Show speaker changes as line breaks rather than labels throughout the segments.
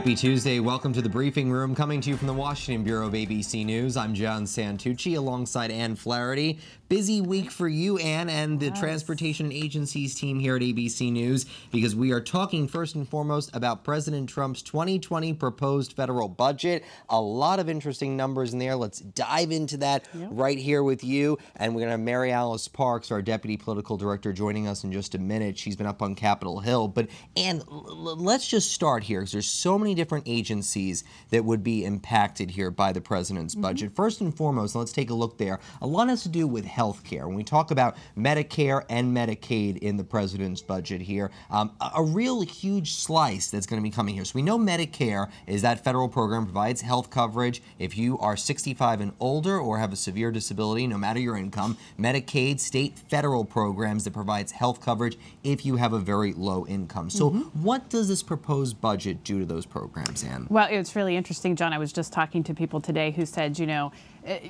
Happy Tuesday. Welcome to the briefing room. Coming to you from the Washington Bureau of ABC News. I'm John Santucci alongside Ann Flaherty. Busy week for you, Ann, and the yes. Transportation Agencies team here at ABC News because we are talking first and foremost about President Trump's 2020 proposed federal budget. A lot of interesting numbers in there. Let's dive into that yep. right here with you. And we're going to have Mary Alice Parks, our Deputy Political Director, joining us in just a minute. She's been up on Capitol Hill. But, Ann, let's just start here because there's so many different agencies that would be impacted here by the president's mm -hmm. budget. First and foremost, let's take a look there. A lot has to do with health care. When we talk about Medicare and Medicaid in the president's budget here, um, a, a real huge slice that's going to be coming here. So we know Medicare is that federal program provides health coverage if you are 65 and older or have a severe disability, no matter your income. Medicaid, state federal programs that provides health coverage if you have a very low income. So mm -hmm. what does this proposed budget do to those programs, Ann?
Well, it's really interesting, John. I was just talking to people today who said, you know,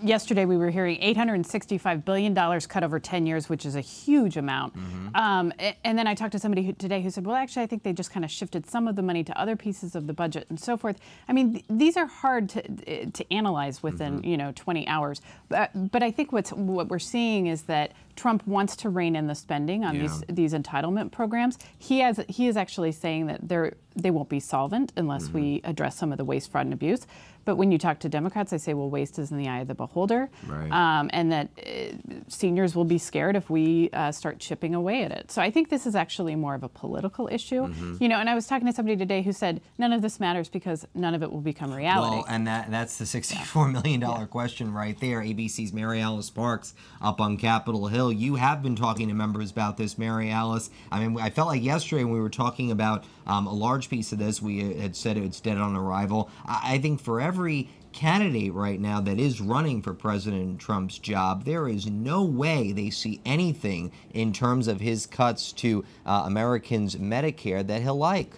yesterday we were hearing $865 billion cut over 10 years, which is a huge amount. Mm -hmm. um, and then I talked to somebody who, today who said, well, actually, I think they just kind of shifted some of the money to other pieces of the budget and so forth. I mean, th these are hard to, uh, to analyze within, mm -hmm. you know, 20 hours. But, but I think what's, what we're seeing is that Trump wants to rein in the spending on yeah. these these entitlement programs. He has he is actually saying that they're they won't be solvent unless mm -hmm. we mm-hmm. address some of the waste, fraud, and abuse. But when you talk to Democrats, they say, well, waste is in the eye of the beholder, right. um, and that uh, seniors will be scared if we uh, start chipping away at it. So I think this is actually more of a political issue. Mm -hmm. You know, and I was talking to somebody today who said none of this matters because none of it will become reality.
Well, and that that's the sixty-four million dollar yeah. question right there. ABC's Mary Alice Parks up on Capitol Hill you have been talking to members about this, Mary Alice. I mean, I felt like yesterday when we were talking about um, a large piece of this, we had said it's dead on arrival. I, I think for every candidate right now that is running for President Trump's job, there is no way they see anything in terms of his cuts to uh, Americans' Medicare that he'll like.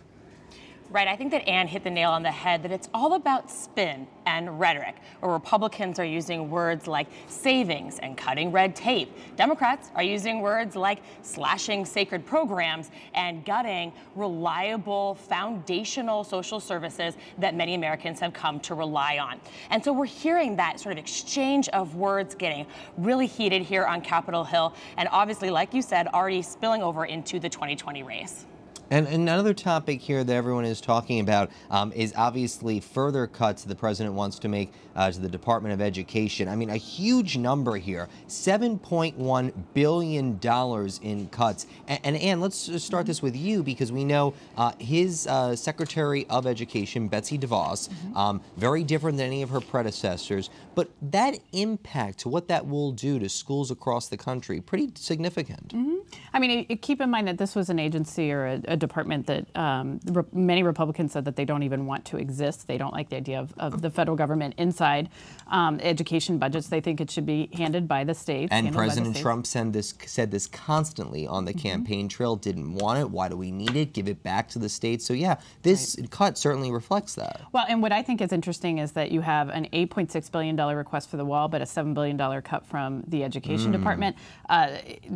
Right. I think that Ann hit the nail on the head that it's all about spin and rhetoric, where Republicans are using words like savings and cutting red tape. Democrats are using words like slashing sacred programs and gutting reliable, foundational social services that many Americans have come to rely on. And so we're hearing that sort of exchange of words getting really heated here on Capitol Hill, and obviously, like you said, already spilling over into the 2020 race.
And another topic here that everyone is talking about um, is obviously further cuts the president wants to make uh, to the Department of Education. I mean, a huge number here, $7.1 billion in cuts. And, and Ann, let's start this with you because we know uh, his uh, Secretary of Education, Betsy DeVos, mm -hmm. um, very different than any of her predecessors, but that impact, what that will do to schools across the country, pretty significant.
Mm -hmm. I mean, keep in mind that this was an agency or a, a department that um, re many Republicans said that they don't even want to exist. They don't like the idea of, of the federal government inside um, education budgets. They think it should be handed by the states.
And President Trump said this, said this constantly on the mm -hmm. campaign trail, didn't want it. Why do we need it? Give it back to the states. So yeah, this right. cut certainly reflects that.
Well, and what I think is interesting is that you have an $8.6 billion request for the wall, but a $7 billion cut from the education mm. department. Uh,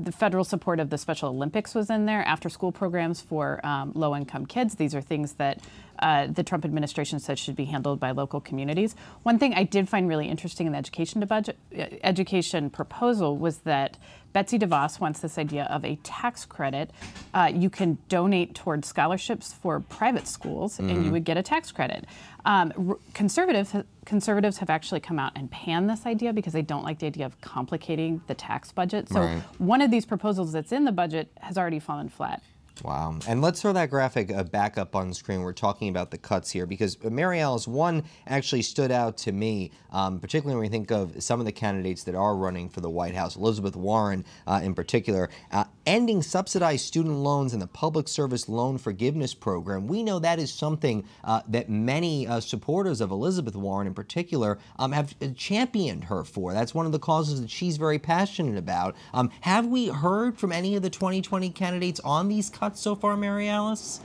the federal support of the Special Olympics was in there, after school programs for um, low-income kids. These are things that uh, the Trump administration said should be handled by local communities. One thing I did find really interesting in the education budget, uh, education proposal was that Betsy DeVos wants this idea of a tax credit. Uh, you can donate towards scholarships for private schools, mm -hmm. and you mm-hmm. would get a tax credit. Um, conservatives conservatives have actually come out and panned this idea because they don't like the idea of complicating the tax budget. So right. one of these proposals that's in the budget has already fallen flat.
Wow. And let's throw that graphic uh, back up on screen. We're talking about the cuts here because uh, Mary Alice, one actually stood out to me, um, particularly when we think of some of the candidates that are running for the White House, Elizabeth Warren uh, in particular, uh, ending subsidized student loans and the Public Service Loan Forgiveness Program. We know that is something uh, that many uh, supporters of Elizabeth Warren in particular um, have championed her for. That's one of the causes that she's very passionate about. Um, have we heard from any of the 2020 candidates on these cuts? so far, Mary Alice?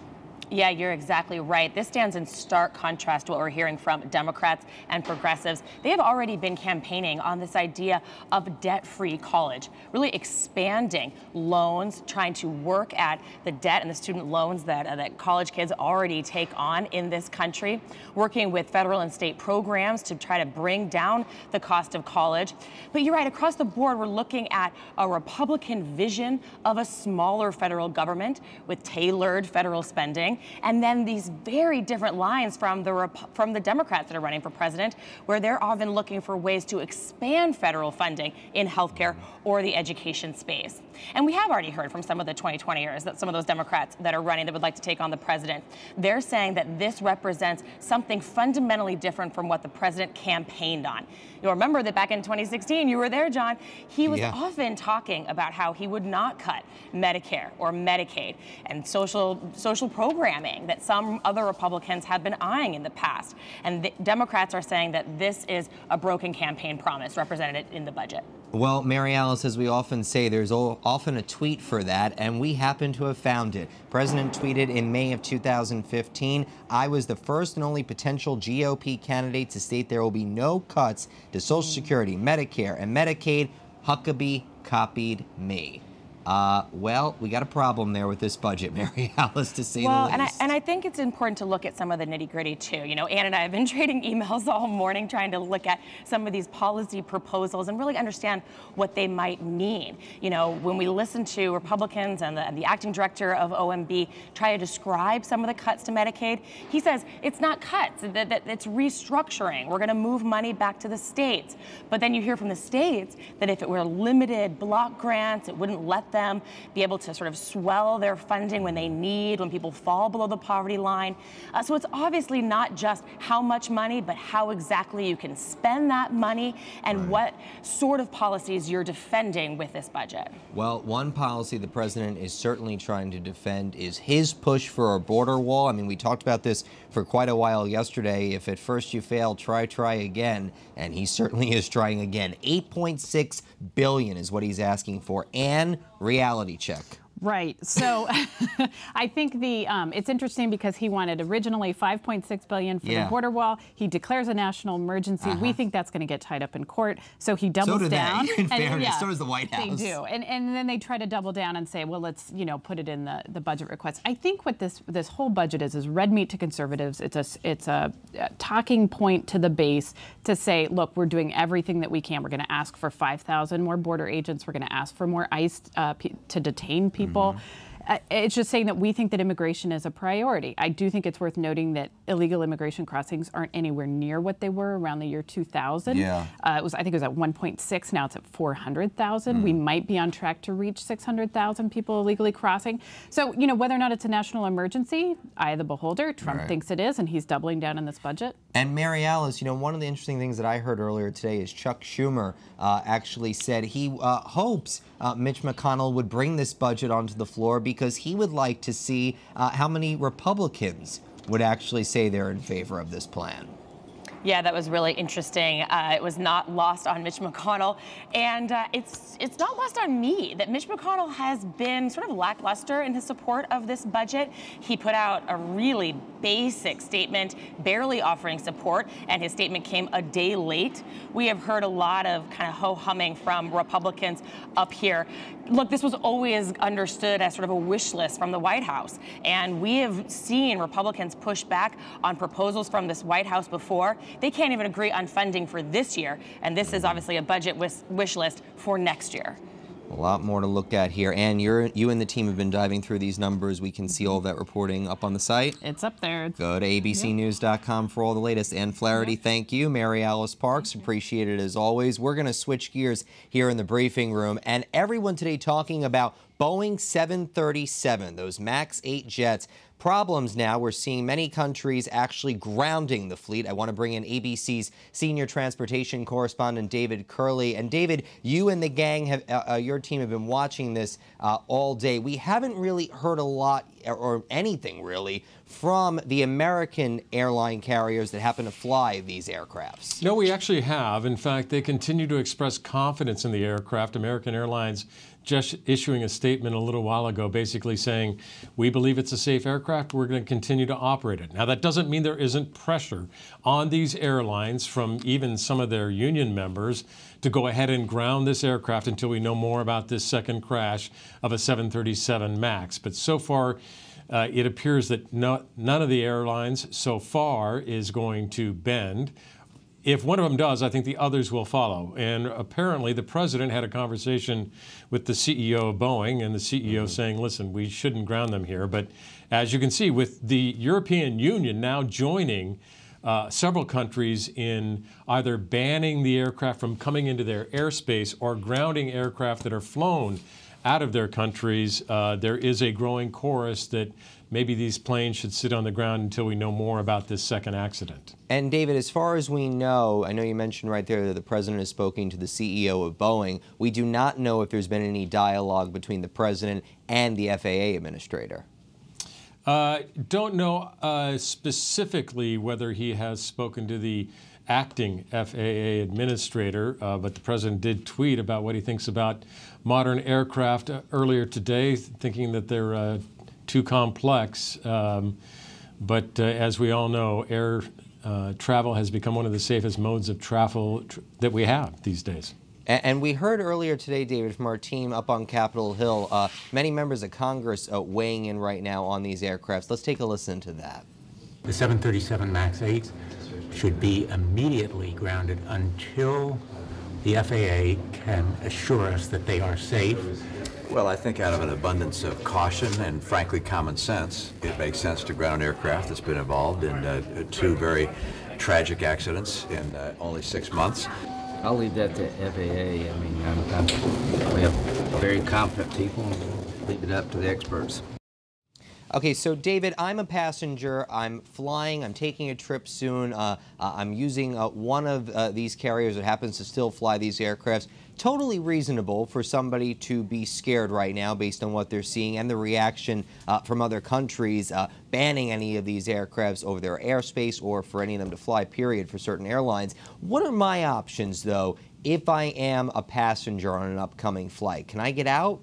Yeah, you're exactly right. This stands in stark contrast to what we're hearing from Democrats and progressives. They have already been campaigning on this idea of debt free college, really expanding loans, trying to work at the debt and the student loans that, uh, that college kids already take on in this country, working with federal and state programs to try to bring down the cost of college. But you're right, across the board, we're looking at a Republican vision of a smaller federal government with tailored federal spending and then these very different lines from the from the Democrats that are running for president, where they're often looking for ways to expand federal funding in healthcare or the education space. And we have already heard from some of the 2020ers that some of those Democrats that are running that would like to take on the president, they're saying that this represents something fundamentally different from what the president campaigned on. You'll remember that back in 2016, you were there, John. He was yeah. often talking about how he would not cut Medicare or Medicaid and social social programming that some other Republicans have been eyeing in the past. And the Democrats are saying that this is a broken campaign promise represented in the budget.
Well, Mary Alice, as we often say, there's often a tweet for that, and we happen to have found it. President tweeted in May of 2015, I was the first and only potential GOP candidate to state there will be no cuts to Social Security, Medicare, and Medicaid. Huckabee copied me. Uh, well, we got a problem there with this budget, Mary Alice, to say
well,
the least.
and I, and I think it's important to look at some of the nitty gritty too. You know, Ann and I have been trading emails all morning trying to look at some of these policy proposals and really understand what they might mean. You know, when we listen to Republicans and the, and the acting director of OMB try to describe some of the cuts to Medicaid, he says it's not cuts, that, that it's restructuring. We're going to move money back to the states. But then you hear from the states that if it were limited block grants, it wouldn't let them be able to sort of swell their funding when they need, when people fall below the poverty line. Uh, so it's obviously not just how much money, but how exactly you can spend that money and right. what sort of policies you're defending with this budget.
Well, one policy the president is certainly trying to defend is his push for a border wall. I mean, we talked about this for quite a while yesterday. If at first you fail, try, try again. And he certainly is trying again. 8.6 billion is what he's asking for. And reality check.
Right. So I think the um, it's interesting because he wanted originally 5.6 billion for yeah. the border wall. He declares a national emergency. Uh-huh. We think that's going to get tied up in court. So he doubles
so
down.
They. In fairness, yeah, so does the White House.
They do, and and then they try to double down and say, well, let's you know put it in the, the budget request. I think what this this whole budget is is red meat to conservatives. It's a it's a, a talking point to the base to say, look, we're doing everything that we can. We're going to ask for 5,000 more border agents. We're going to ask for more ICE uh, to detain people people. Mm-hmm. It's just saying that we think that immigration is a priority. I do think it's worth noting that illegal immigration crossings aren't anywhere near what they were around the year 2000.
Yeah.
Uh, it was, I think it was at 1.6. Now it's at 400,000. Mm. We might be on track to reach 600,000 people illegally crossing. So, you know, whether or not it's a national emergency, eye of the beholder. Trump right. thinks it is, and he's doubling down in this budget.
And Mary Alice, you know, one of the interesting things that I heard earlier today is Chuck Schumer uh, actually said he uh, hopes uh, Mitch McConnell would bring this budget onto the floor because he would like to see uh, how many Republicans would actually say they're in favor of this plan.
Yeah, that was really interesting. Uh, it was not lost on Mitch McConnell, and uh, it's it's not lost on me that Mitch McConnell has been sort of lackluster in his support of this budget. He put out a really basic statement, barely offering support, and his statement came a day late. We have heard a lot of kind of ho humming from Republicans up here. Look, this was always understood as sort of a wish list from the White House, and we have seen Republicans push back on proposals from this White House before. They can't even agree on funding for this year, and this is obviously a budget wish list for next year.
A lot more to look at here. And you're, you and the team have been diving through these numbers. We can see all that reporting up on the site.
It's up there.
Go to abcnews.com for all the latest. Ann Flaherty, yep. thank you. Mary Alice Parks, appreciate it as always. We're going to switch gears here in the briefing room. And everyone today talking about Boeing 737, those MAX 8 jets problems now. We're seeing many countries actually grounding the fleet. I want to bring in ABC's senior transportation correspondent, David Kerley. And David, you and the gang, have uh, uh, your team have been watching this uh, all day. We haven't really heard a lot or anything really from the American airline carriers that happen to fly these aircrafts.
No, we actually have. In fact, they continue to express confidence in the aircraft. American Airlines just issuing a statement a little while ago basically saying, we believe it's a safe aircraft, we're going to continue to operate it. Now, that doesn't mean there isn't pressure on these airlines from even some of their union members to go ahead and ground this aircraft until we know more about this second crash of a 737 MAX. But so far, uh, it appears that no, none of the airlines so far is going to bend if one of them does, I think the others will follow. And apparently, the president had a conversation with the CEO of Boeing, and the CEO mm-hmm. saying, listen, we shouldn't ground them here. But as you can see, with the European Union now joining uh, several countries in either banning the aircraft from coming into their airspace or grounding aircraft that are flown out of their countries, uh, there is a growing chorus that maybe these planes should sit on the ground until we know more about this second accident.
And David, as far as we know, I know you mentioned right there that the president has spoken to the CEO of Boeing. We do not know if there's been any dialogue between the president and the FAA administrator.
Uh, don't know uh, specifically whether he has spoken to the acting FAA administrator, uh, but the president did tweet about what he thinks about modern aircraft uh, earlier today, thinking that they're uh, too complex. Um, but uh, as we all know, air uh, travel has become one of the safest modes of travel tr that we have these days.
And, and, we heard earlier today, David, from our team up on Capitol Hill, uh, many members of Congress uh, weighing in right now on these aircrafts. Let's take a listen to that.
The 737 MAX 8 should be immediately grounded until the FAA can assure us that they are safe
well, I think out of an abundance of caution and frankly common sense, it makes sense to ground aircraft that's been involved in uh, two very tragic accidents in uh, only six months.
I'll leave that to FAA. I mean, I'm, I'm, we have very competent people. Leave it up to the experts.
Okay, so David, I'm a passenger. I'm flying. I'm taking a trip soon. Uh, uh, I'm using uh, one of uh, these carriers that happens to still fly these aircrafts. Totally reasonable for somebody to be scared right now based on what they're seeing and the reaction uh, from other countries uh, banning any of these aircrafts over their airspace or for any of them to fly, period, for certain airlines. What are my options, though, if I am a passenger on an upcoming flight? Can I get out?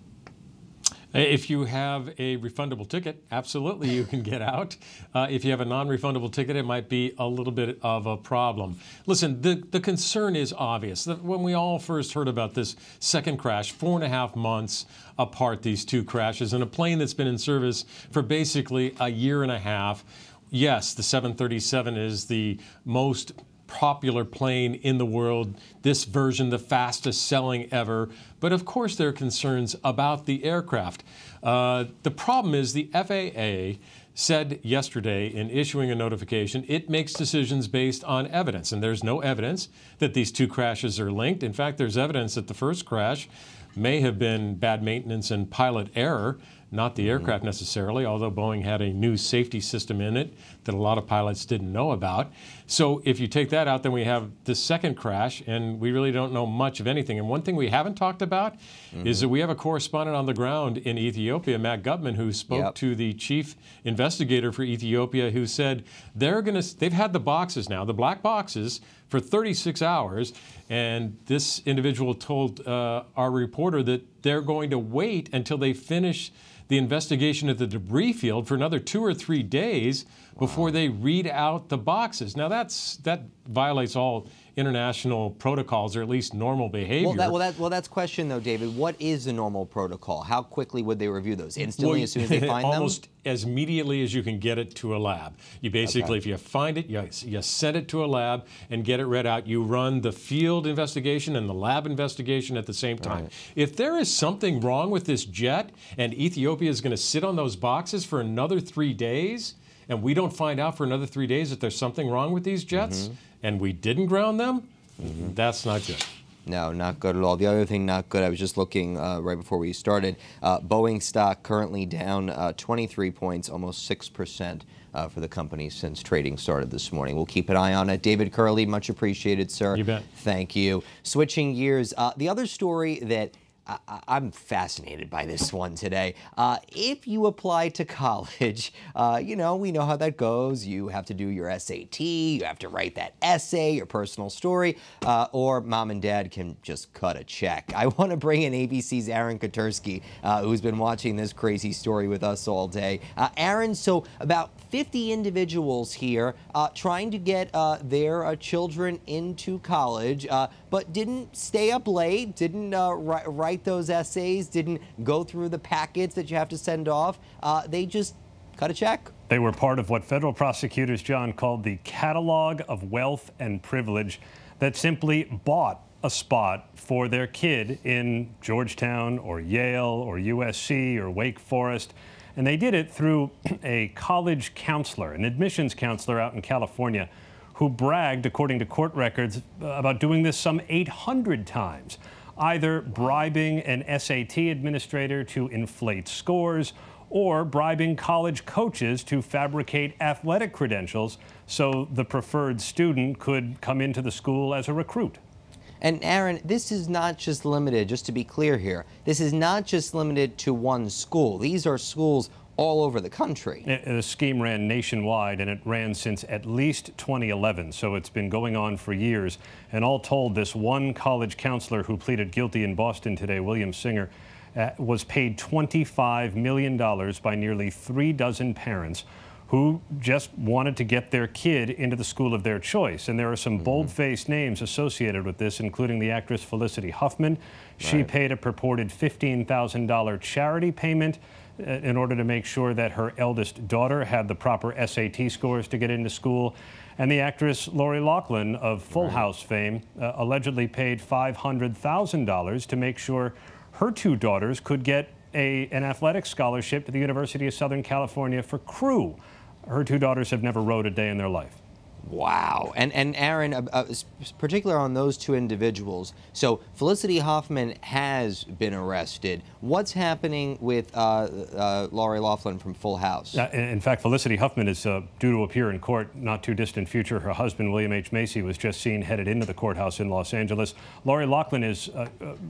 If you have a refundable ticket, absolutely you can get out. Uh, if you have a non-refundable ticket, it might be a little bit of a problem. Listen, the, the concern is obvious. When we all first heard about this second crash, four and a half months apart, these two crashes, and a plane that's been in service for basically a year and a half, yes, the 737 is the most popular plane in the world, this version the fastest selling ever. But of course, there are concerns about the aircraft. Uh, the problem is the FAA said yesterday in issuing a notification it makes decisions based on evidence. And there's no evidence that these two crashes are linked. In fact, there's evidence that the first crash may have been bad maintenance and pilot error not the aircraft necessarily, although Boeing had a new safety system in it that a lot of pilots didn't know about. So if you take that out, then we have the second crash, and we really don't know much of anything. And one thing we haven't talked about mm-hmm. is that we have a correspondent on the ground in Ethiopia, Matt Gutman, who spoke yep. to the chief investigator for Ethiopia, who said they're going to, they've had the boxes now, the black boxes, for 36 hours. And this individual told uh, our reporter that they're going to wait until they finish the investigation at the debris field for another two or three days wow. before they read out the boxes. Now that's that violates all international protocols or at least normal behavior.
Well, that, well, that, well that's question though, David. What is a normal protocol? How quickly would they review those? Instantly, well, as soon as they find
almost
them?
Almost as immediately as you can get it to a lab. You basically, okay. if you find it, you, you send it to a lab and get it read out. You run the field investigation and the lab investigation at the same time. Right. If there is something wrong with this jet and Ethiopia is going to sit on those boxes for another three days, and we don't find out for another three days that there's something wrong with these jets, mm-hmm. And we didn't ground them, mm-hmm. that's not good.
No, not good at all. The other thing not good, I was just looking uh, right before we started. Uh, Boeing stock currently down uh, 23 points, almost 6% uh, for the company since trading started this morning. We'll keep an eye on it. David Kerley, much appreciated, sir.
You bet.
Thank you. Switching gears, uh, the other story that I, am fascinated by this one today. Uh, if you apply to college, uh, you know, we know how that goes. You have to do your SAT, you have to write that essay, your personal story, uh, or mom and dad can just cut a check. I want to bring in ABC's Aaron Katersky, uh, who's been watching this crazy story with us all day. Uh, Aaron, so about 50 individuals here uh, trying to get their children into college, but didn't stay up late, didn't write write those essays, didn't go through the packets that you have to send off. Uh, they just cut a check.
They were part of what federal prosecutors, John, called the catalog of wealth and privilege that simply bought a spot for their kid in Georgetown or Yale or USC or Wake Forest. And they did it through a college counselor, an admissions counselor out in California, who bragged, according to court records, uh, about doing this some 800 times either bribing an SAT administrator to inflate scores or bribing college coaches to fabricate athletic credentials so the preferred student could come into the school as a recruit.
And Aaron, this is not just limited, just to be clear here, this is not just limited to one school. These are schools all over the country.
The scheme ran nationwide, and it ran since at least 2011, so it's been going on for years. And all told, this one college counselor who pleaded guilty in Boston today, William Singer, uh, was paid $25 million by nearly three dozen parents who just wanted to get their kid into the school of their choice. And there are some mm -hmm. bold-faced names associated with this, including the actress Felicity Huffman. She right. paid a purported $15,000 charity payment in order to make sure that her eldest daughter had the proper SAT scores to get into school. And the actress Lori Loughlin of Full right. House fame uh, allegedly paid $500,000 to make sure her two daughters could get a, an athletic scholarship to the University of Southern California for crew. Her two daughters have never rowed a day in their life.
Wow. And, and Aaron, uh, uh, particular on those two individuals. So Felicity Huffman has been arrested. What's happening with uh, uh, Lori Loughlin from Full House?
Uh, in fact, Felicity Huffman is uh, due to appear in court not too distant future. Her husband, William H. Macy, was just seen headed into the courthouse in Los Angeles. Lori Loughlin is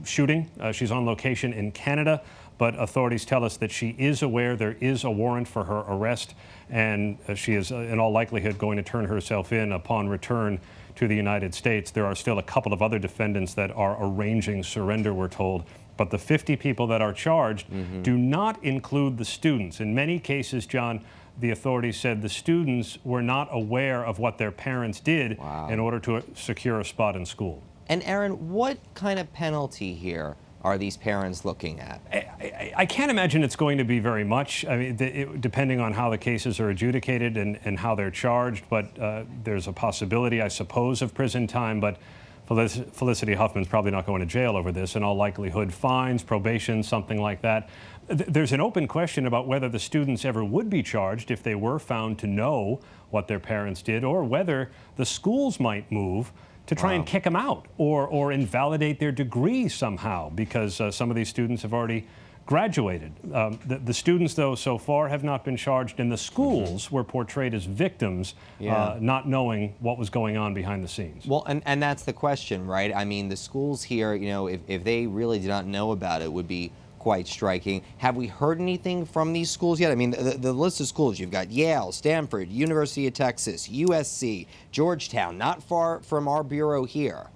shooting. she's on location in Canada but authorities tell us that she is aware there is a warrant for her arrest, and uh, she is, uh, in all likelihood, going to turn herself in upon return to the United States. There are still a couple of other defendants that are arranging surrender, we're told. But the 50 people that are charged mm -hmm. do not include the students. In many cases, John, the authorities said the students were not aware of what their parents did wow. in order to secure a spot in school.
And Aaron, what kind of penalty here are these parents looking at?
I, I, I, can't imagine it's going to be very much, I mean, it, depending on how the cases are adjudicated and, and how they're charged, but uh, there's a possibility, I suppose, of prison time, but Felicity Huffman's probably not going to jail over this. In all likelihood, fines, probation, something like that. There's an open question about whether the students ever would be charged if they were found to know what their parents did, or whether the schools might move to try wow. and kick them out or, or invalidate their degree somehow because uh, some of these students have already graduated. Um, the, the, students, though, so far have not been charged, and the schools mm-hmm. were portrayed as victims, yeah. uh, not knowing what was going on behind the scenes.
Well, and, and that's the question, right? I mean, the schools here, you know, if, if they really did not know about it, would be quite striking. Have we heard anything from these schools yet? I mean, the, the, list of schools, you've got Yale, Stanford, University of Texas, USC, Georgetown, not far from our bureau here.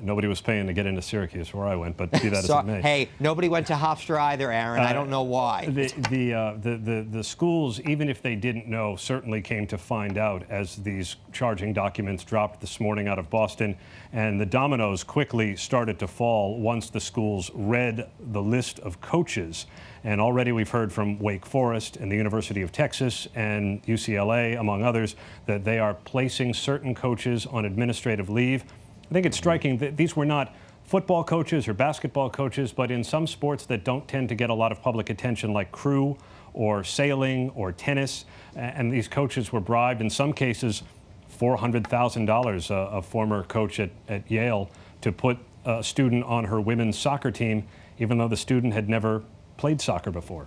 Nobody was paying to get into Syracuse where I went, but be that so, as it may.
Hey, nobody went to Hofstra either, Aaron. Uh, I don't know why.
The the, uh, the, the the schools, even if they didn't know, certainly came to find out as these charging documents dropped this morning out of Boston, and the dominoes quickly started to fall once the schools read the list of coaches. And already we've heard from Wake Forest and the University of Texas and UCLA, among others, that they are placing certain coaches on administrative leave. I think it's striking that these were not football coaches or basketball coaches, but in some sports that don't tend to get a lot of public attention, like crew or sailing or tennis, and these coaches were bribed, in some cases, $400,000. A, uh, a former coach at, at Yale to put a student on her women's soccer team, even though the student had never played soccer before.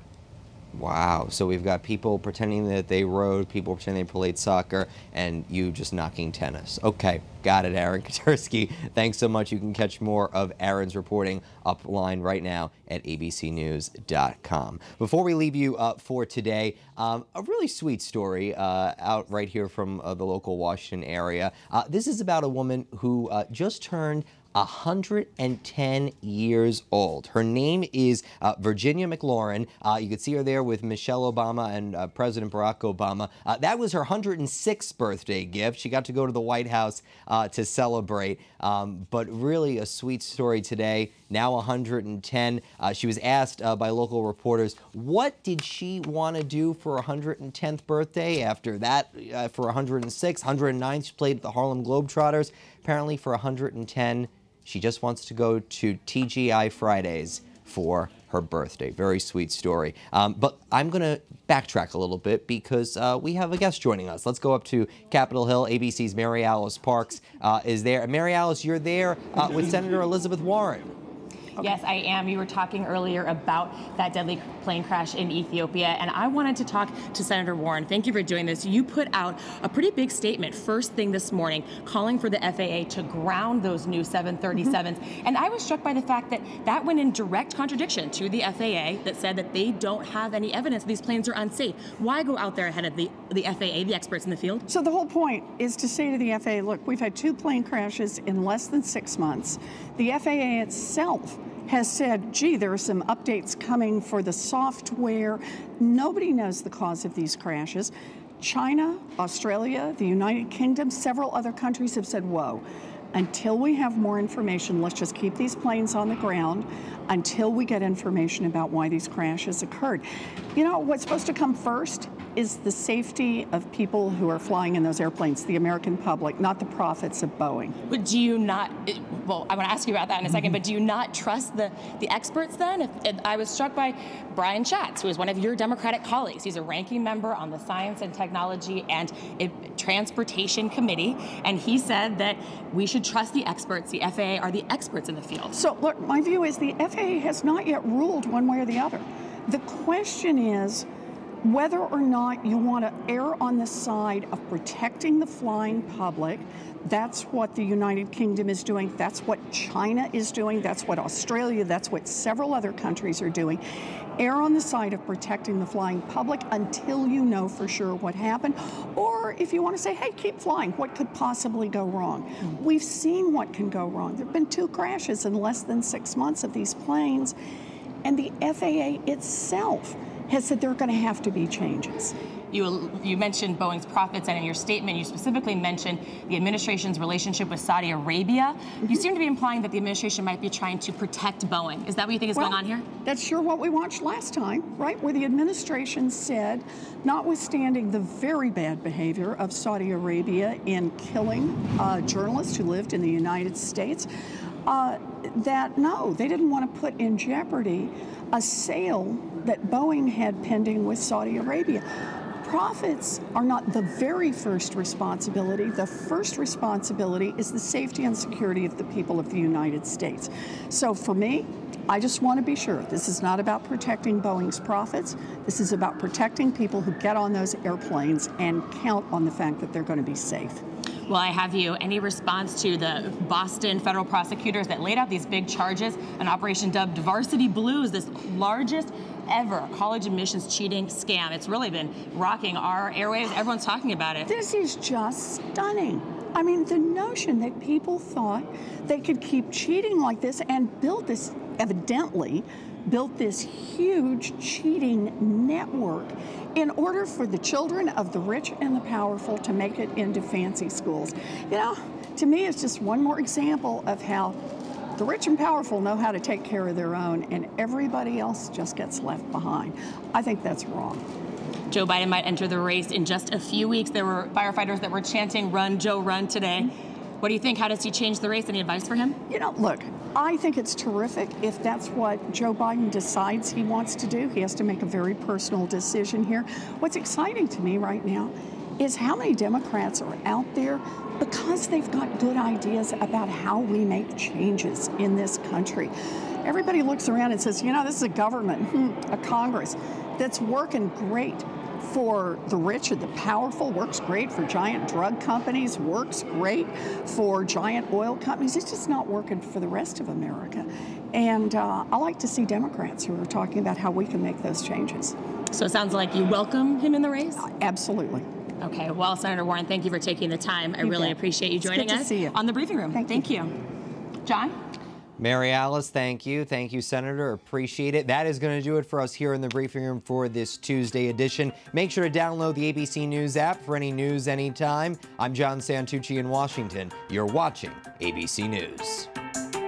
Wow. So we've got people pretending that they rode, people pretending they played soccer, and you just knocking tennis. Okay, got it, Aaron Katersky. Thanks so much. You can catch more of Aaron's reporting upline right now at abcnews.com. Before we leave you for today, um, a really sweet story uh, out right here from uh, the local Washington area. Uh, this is about a woman who uh, just turned 110 years old. Her name is uh, Virginia McLaurin. Uh, you could see her there with Michelle Obama and uh, President Barack Obama. Uh, that was her 106th birthday gift. She got to go to the White House uh, to celebrate. Um, but really a sweet story today. Now 110. Uh, she was asked by local reporters, what did she want to do for her 110th birthday? After that, for 106, 109, she played at the Harlem Globetrotters. Apparently for 110, she just wants to go to TGI Fridays for her birthday. Very sweet story. Um, but I'm going to backtrack a little bit because uh, we have a guest joining us. Let's go up to Capitol Hill. ABC's Mary Alice Parks uh, is there. Mary Alice, you're there uh, with Senator Elizabeth Warren.
Okay. Yes, I am. You were talking earlier about that deadly plane crash in Ethiopia, and I wanted to talk to Senator Warren. Thank you for doing this. You put out a pretty big statement first thing this morning calling for the FAA to ground those new 737s. Mm-hmm. And I was struck by the fact that that went in direct contradiction to the FAA that said that they don't have any evidence these planes are unsafe. Why go out there ahead of the, the FAA, the experts in the field?
So the whole point is to say to the FAA, look, we've had two plane crashes in less than six months. The FAA itself has said, gee, there are some updates coming for the software. Nobody knows the cause of these crashes. China, Australia, the United Kingdom, several other countries have said, whoa, until we have more information, let's just keep these planes on the ground until we get information about why these crashes occurred. You know, what's supposed to come first is the safety of people who are flying in those airplanes, the American public, not the profits of Boeing.
But do you not, well, I want to ask you about that in a 2nd mm-hmm. but do you not trust the, the experts then? If, if, I was struck by Brian Schatz, who is one of your Democratic colleagues. He's a ranking member on the Science and Technology and Transportation Committee, and he said that we should trust the experts. The FAA are the experts in the field.
So, look, my view is the FAA has not yet ruled one way or the other. The question is, whether or not you want to err on the side of protecting the flying public, that's what the United Kingdom is doing, that's what China is doing, that's what Australia, that's what several other countries are doing. Err on the side of protecting the flying public until you know for sure what happened. Or if you want to say, hey, keep flying, what could possibly go wrong? Mm-hmm. We've seen what can go wrong. There have been two crashes in less than six months of these planes, and the FAA itself has said there are going to have to be changes.
You, you mentioned Boeing's profits, and in your statement, you specifically mentioned the administration's relationship with Saudi Arabia. Mm-hmm. You seem to be implying that the administration might be trying to protect Boeing. Is that what you think is
well,
going on here?
That's sure what we watched last time, right? Where the administration said, notwithstanding the very bad behavior of Saudi Arabia in killing uh, journalists who lived in the United States, uh, that no, they didn't want to put in jeopardy a sale that Boeing had pending with Saudi Arabia. Profits are not the very first responsibility. The first responsibility is the safety and security of the people of the United States. So for me, I just want to be sure this is not about protecting Boeing's profits. This is about protecting people who get on those airplanes and count on the fact that they're going to be safe.
Well, I have you. Any response to the Boston federal prosecutors that laid out these big charges, an operation dubbed Varsity Blues, this largest ever college admissions cheating scam? It's really been rocking our airwaves. Everyone's talking about it.
This is just stunning. I mean, the notion that people thought they could keep cheating like this and build this, evidently, built this huge cheating network in order for the children of the rich and the powerful to make it into fancy schools. You know, to me, it's just one more example of how the rich and powerful know how to take care of their own, and everybody else just gets left behind. I think that's wrong.
Joe Biden might enter the race in just a few weeks. There were firefighters that were chanting, Run, Joe, run today. Mm-hmm. What do you think? How does he change the race? Any advice for him?
You know, look, I think it's terrific if that's what Joe Biden decides he wants to do. He has to make a very personal decision here. What's exciting to me right now is how many Democrats are out there because they've got good ideas about how we make changes in this country. Everybody looks around and says, you know, this is a government, hmm, a Congress that's working great for the rich and the powerful, works great for giant drug companies, works great for giant oil companies. It's just not working for the rest of America. And uh, I like to see Democrats who are talking about how we can make those changes.
So it sounds like you welcome him in the race?
Absolutely.
Okay, well, Senator Warren, thank you for taking the time. I
You
really
bet.
appreciate you joining us
see you.
on the briefing room.
Thank you.
you. John?
Mary Alice, thank you. Thank you, Senator. Appreciate it. That is going to do it for us here in the briefing room for this Tuesday edition. Make sure to download the ABC News app for any news anytime. I'm John Santucci in Washington. You're watching ABC News.